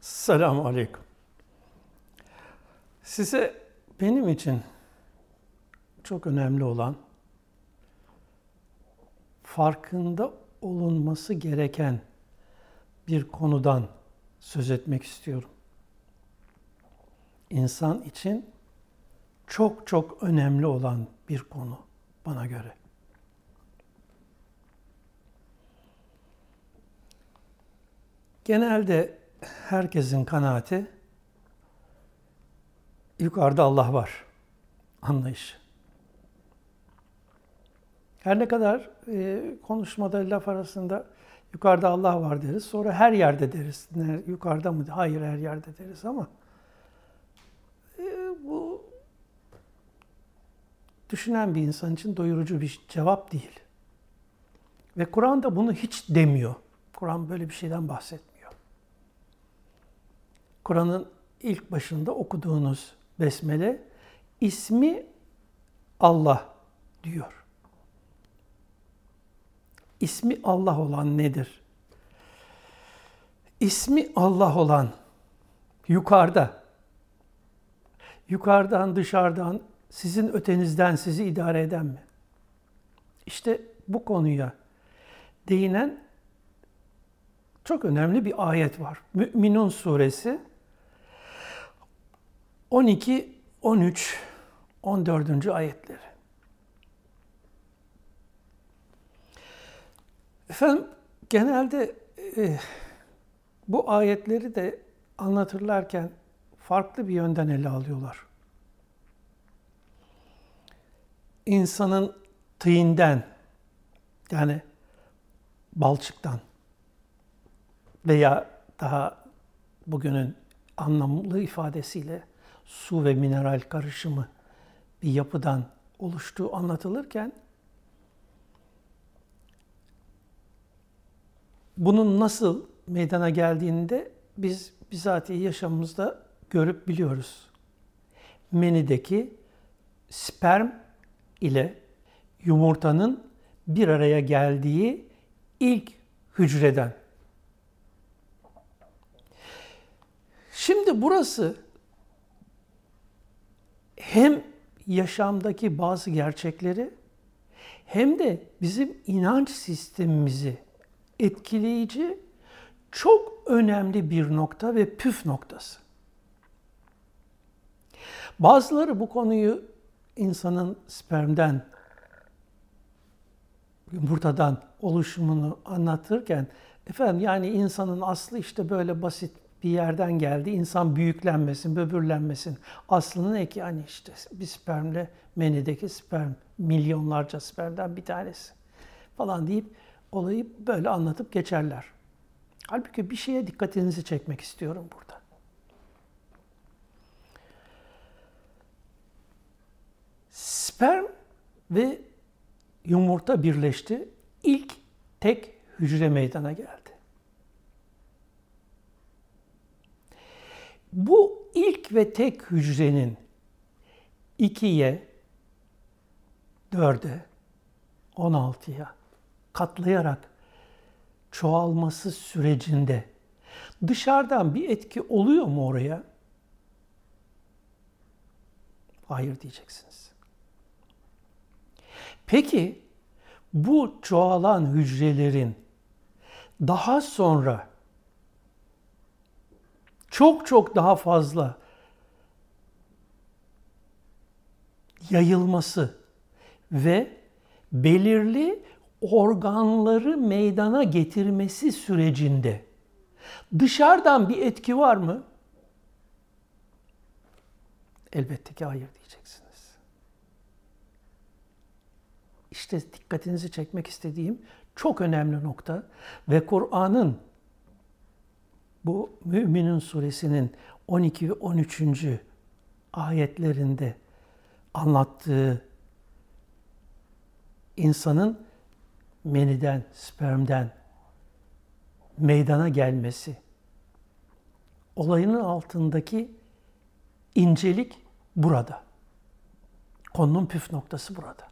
Selamun Aleyküm. Size benim için çok önemli olan farkında olunması gereken bir konudan söz etmek istiyorum. İnsan için çok çok önemli olan bir konu bana göre. Genelde herkesin kanaati yukarıda Allah var anlayışı. Her ne kadar e, konuşmada laf arasında yukarıda Allah var deriz. Sonra her yerde deriz. Ne, yukarıda mı? Hayır her yerde deriz ama e, bu düşünen bir insan için doyurucu bir cevap değil. Ve Kur'an da bunu hiç demiyor. Kur'an böyle bir şeyden bahsetmiyor. Kur'an'ın ilk başında okuduğunuz besmele ismi Allah diyor. İsmi Allah olan nedir? İsmi Allah olan yukarıda, yukarıdan, dışarıdan, sizin ötenizden sizi idare eden mi? İşte bu konuya değinen çok önemli bir ayet var. Mü'minun suresi 12, 13, 14. ayetleri. Efendim genelde e, bu ayetleri de anlatırlarken farklı bir yönden ele alıyorlar. İnsanın tığinden yani balçıktan veya daha bugünün anlamlı ifadesiyle su ve mineral karışımı bir yapıdan oluştuğu anlatılırken bunun nasıl meydana geldiğini de biz bizatihi yaşamımızda görüp biliyoruz. Menideki sperm ile yumurtanın bir araya geldiği ilk hücreden. Şimdi burası hem yaşamdaki bazı gerçekleri hem de bizim inanç sistemimizi etkileyici çok önemli bir nokta ve püf noktası. Bazıları bu konuyu insanın spermden, yumurtadan oluşumunu anlatırken efendim yani insanın aslı işte böyle basit bir yerden geldi. İnsan büyüklenmesin, böbürlenmesin. Aslının eki yani işte bir spermle menideki sperm, milyonlarca spermden bir tanesi falan deyip olayı böyle anlatıp geçerler. Halbuki bir şeye dikkatinizi çekmek istiyorum burada. Sperm ve yumurta birleşti. İlk tek hücre meydana geldi. Bu ilk ve tek hücrenin ikiye, dörde, on altıya katlayarak çoğalması sürecinde dışarıdan bir etki oluyor mu oraya? Hayır diyeceksiniz. Peki bu çoğalan hücrelerin daha sonra çok çok daha fazla yayılması ve belirli organları meydana getirmesi sürecinde dışarıdan bir etki var mı? Elbette ki hayır diyeceksiniz. İşte dikkatinizi çekmek istediğim çok önemli nokta ve Kur'an'ın bu Müminun suresinin 12 ve 13. ayetlerinde anlattığı insanın meniden, spermden meydana gelmesi, olayının altındaki incelik burada. Konunun püf noktası burada.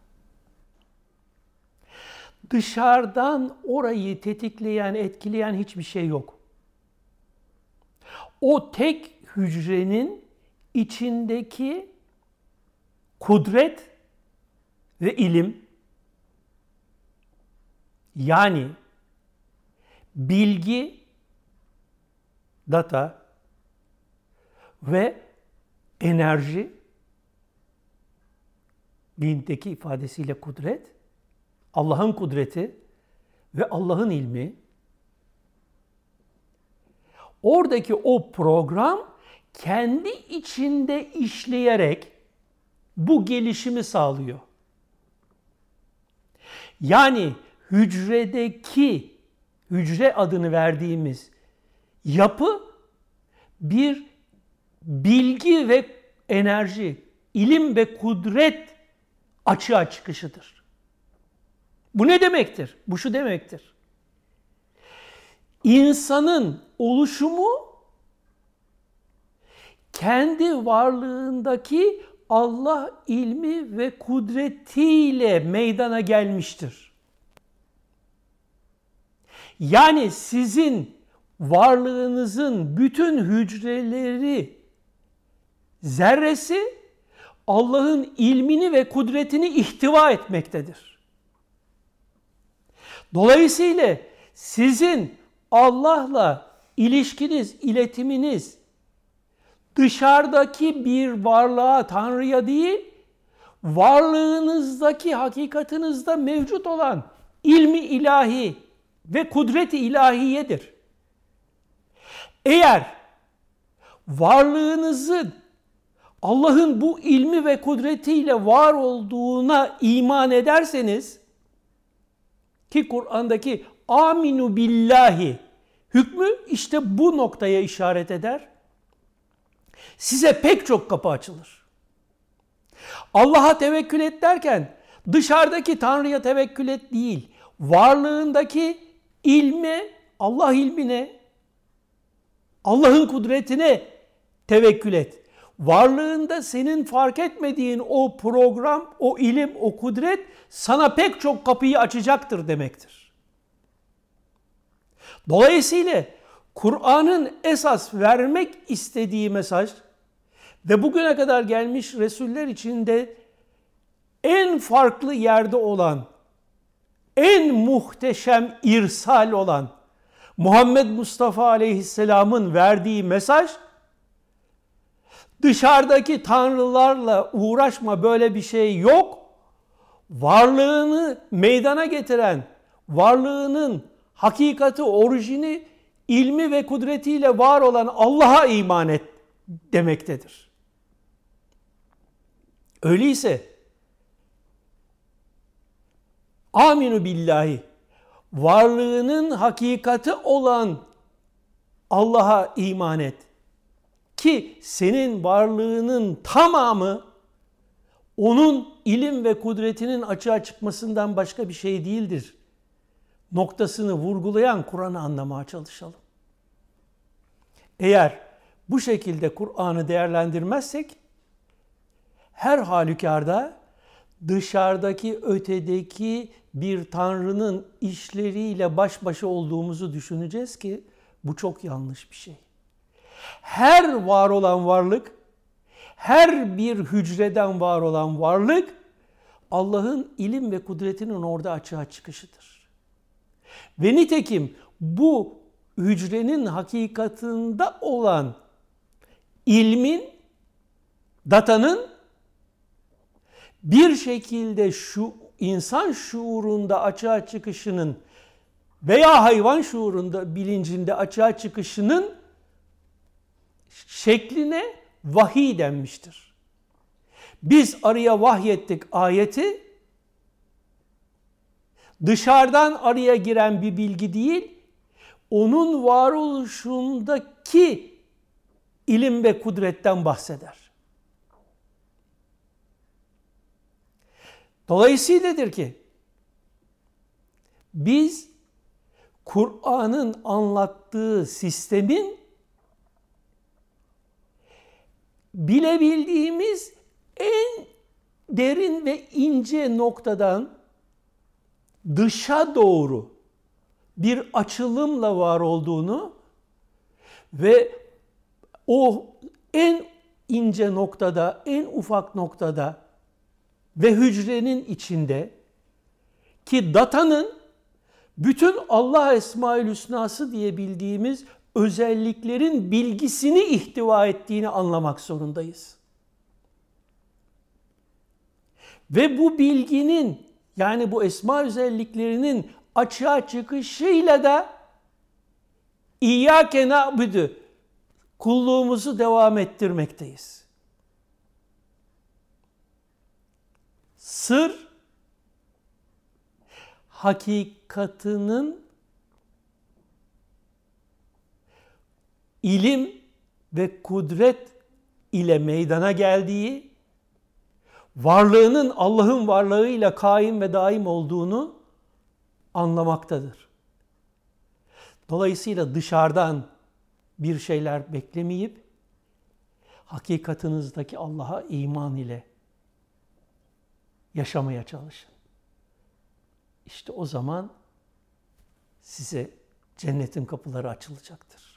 Dışarıdan orayı tetikleyen, etkileyen hiçbir şey yok. O tek hücrenin içindeki kudret ve ilim yani bilgi, data ve enerji dindeki ifadesiyle kudret, Allah'ın kudreti ve Allah'ın ilmi oradaki o program kendi içinde işleyerek bu gelişimi sağlıyor. Yani hücredeki hücre adını verdiğimiz yapı bir bilgi ve enerji, ilim ve kudret açığa çıkışıdır. Bu ne demektir? Bu şu demektir. İnsanın oluşumu kendi varlığındaki Allah ilmi ve kudretiyle meydana gelmiştir. Yani sizin varlığınızın bütün hücreleri, zerresi Allah'ın ilmini ve kudretini ihtiva etmektedir. Dolayısıyla sizin Allah'la ilişkiniz, iletiminiz dışarıdaki bir varlığa, Tanrı'ya değil, varlığınızdaki, hakikatinizde mevcut olan ilmi ilahi ve kudreti ilahiyedir. Eğer varlığınızın Allah'ın bu ilmi ve kudretiyle var olduğuna iman ederseniz ki Kur'an'daki aminu billahi hükmü işte bu noktaya işaret eder. Size pek çok kapı açılır. Allah'a tevekkül et derken dışarıdaki Tanrı'ya tevekkül et değil. Varlığındaki ilme, Allah ilmine, Allah'ın kudretine tevekkül et. Varlığında senin fark etmediğin o program, o ilim, o kudret sana pek çok kapıyı açacaktır demektir. Dolayısıyla Kur'an'ın esas vermek istediği mesaj ve bugüne kadar gelmiş Resuller içinde en farklı yerde olan, en muhteşem irsal olan Muhammed Mustafa Aleyhisselam'ın verdiği mesaj dışarıdaki tanrılarla uğraşma böyle bir şey yok. Varlığını meydana getiren, varlığının hakikati, orijini, ilmi ve kudretiyle var olan Allah'a iman et demektedir. Öyleyse aminu billahi varlığının hakikati olan Allah'a iman et. Ki senin varlığının tamamı onun ilim ve kudretinin açığa çıkmasından başka bir şey değildir. Noktasını vurgulayan Kur'an'ı anlamaya çalışalım. Eğer bu şekilde Kur'an'ı değerlendirmezsek her halükarda dışarıdaki ötedeki bir tanrının işleriyle baş başa olduğumuzu düşüneceğiz ki bu çok yanlış bir şey. Her var olan varlık, her bir hücreden var olan varlık Allah'ın ilim ve kudretinin orada açığa çıkışıdır. Ve nitekim bu hücrenin hakikatinde olan ilmin, datanın bir şekilde şu insan şuurunda açığa çıkışının veya hayvan şuurunda bilincinde açığa çıkışının şekline vahiy denmiştir. Biz araya vahyettik ayeti dışarıdan araya giren bir bilgi değil, onun varoluşundaki ilim ve kudretten bahseder. Dolayısıyladır ki biz Kur'an'ın anlattığı sistemin bilebildiğimiz en derin ve ince noktadan dışa doğru bir açılımla var olduğunu ve o en ince noktada, en ufak noktada ve hücrenin içinde ki datanın bütün Allah Esmaül Hüsnası diye bildiğimiz özelliklerin bilgisini ihtiva ettiğini anlamak zorundayız. Ve bu bilginin yani bu esma özelliklerinin açığa çıkışıyla da İyyâke na'budu kulluğumuzu devam ettirmekteyiz. Sır hakikatının ilim ve kudret ile meydana geldiği, varlığının Allah'ın varlığıyla kaim ve daim olduğunu anlamaktadır. Dolayısıyla dışarıdan bir şeyler beklemeyip hakikatinizdeki Allah'a iman ile yaşamaya çalışın. İşte o zaman size cennetin kapıları açılacaktır.